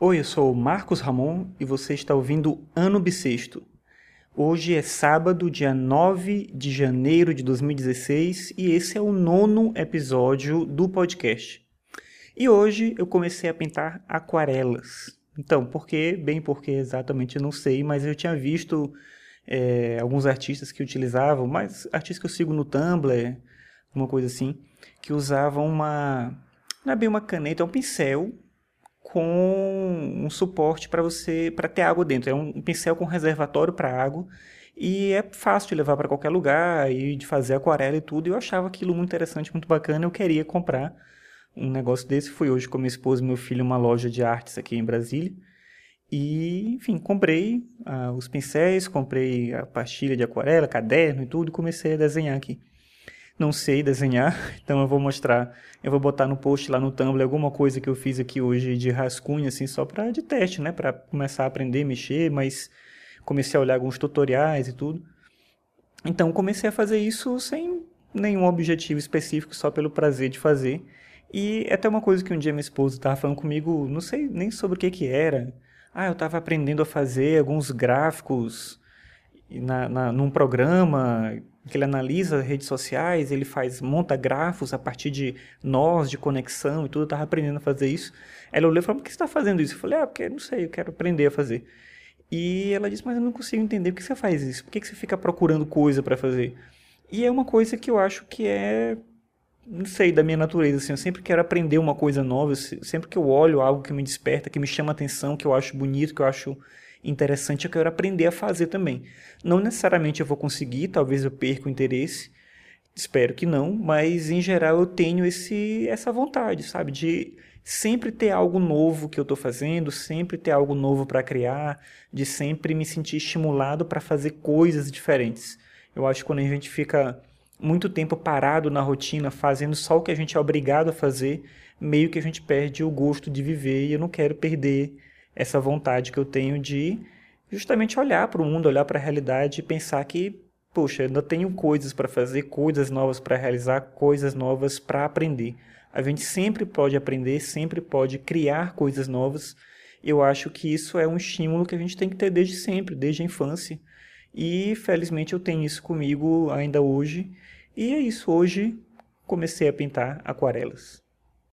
Oi, eu sou o Marcos Ramon e você está ouvindo Ano Bissexto. Hoje é sábado, dia 9 de janeiro de 2016 e esse é o nono episódio do podcast. E hoje eu comecei a pintar aquarelas. Então, por quê? Bem, porque exatamente eu não sei, mas eu tinha visto é, alguns artistas que utilizavam, mas artistas que eu sigo no Tumblr, uma coisa assim, que usavam uma. Não é bem uma caneta, é um pincel com um suporte para você para ter água dentro. É um pincel com reservatório para água e é fácil de levar para qualquer lugar e de fazer aquarela e tudo. E eu achava aquilo muito interessante, muito bacana. Eu queria comprar um negócio desse. Fui hoje com minha esposa e meu filho uma loja de artes aqui em Brasília. E, enfim, comprei ah, os pincéis, comprei a pastilha de aquarela, caderno e tudo, e comecei a desenhar aqui não sei desenhar, então eu vou mostrar, eu vou botar no post lá no Tumblr alguma coisa que eu fiz aqui hoje de rascunho, assim, só para de teste, né, para começar a aprender mexer, mas comecei a olhar alguns tutoriais e tudo. Então comecei a fazer isso sem nenhum objetivo específico, só pelo prazer de fazer. E até uma coisa que um dia minha esposa estava falando comigo, não sei nem sobre o que que era. Ah, eu estava aprendendo a fazer alguns gráficos na, na, num programa que ele analisa redes sociais, ele faz, monta grafos a partir de nós, de conexão e tudo, eu estava aprendendo a fazer isso. Ela olhou e falou, por que você está fazendo isso? Eu falei, ah, porque não sei, eu quero aprender a fazer. E ela disse, mas eu não consigo entender, por que você faz isso? Por que você fica procurando coisa para fazer? E é uma coisa que eu acho que é, não sei, da minha natureza, assim, eu sempre quero aprender uma coisa nova, sempre que eu olho algo que me desperta, que me chama atenção, que eu acho bonito, que eu acho interessante, eu quero aprender a fazer também. Não necessariamente eu vou conseguir, talvez eu perca o interesse, espero que não, mas em geral eu tenho esse, essa vontade, sabe, de sempre ter algo novo que eu estou fazendo, sempre ter algo novo para criar, de sempre me sentir estimulado para fazer coisas diferentes. Eu acho que quando a gente fica muito tempo parado na rotina, fazendo só o que a gente é obrigado a fazer, meio que a gente perde o gosto de viver e eu não quero perder essa vontade que eu tenho de justamente olhar para o mundo, olhar para a realidade e pensar que, poxa, ainda tenho coisas para fazer, coisas novas para realizar, coisas novas para aprender. A gente sempre pode aprender, sempre pode criar coisas novas. Eu acho que isso é um estímulo que a gente tem que ter desde sempre, desde a infância. E felizmente eu tenho isso comigo ainda hoje. E é isso, hoje comecei a pintar aquarelas.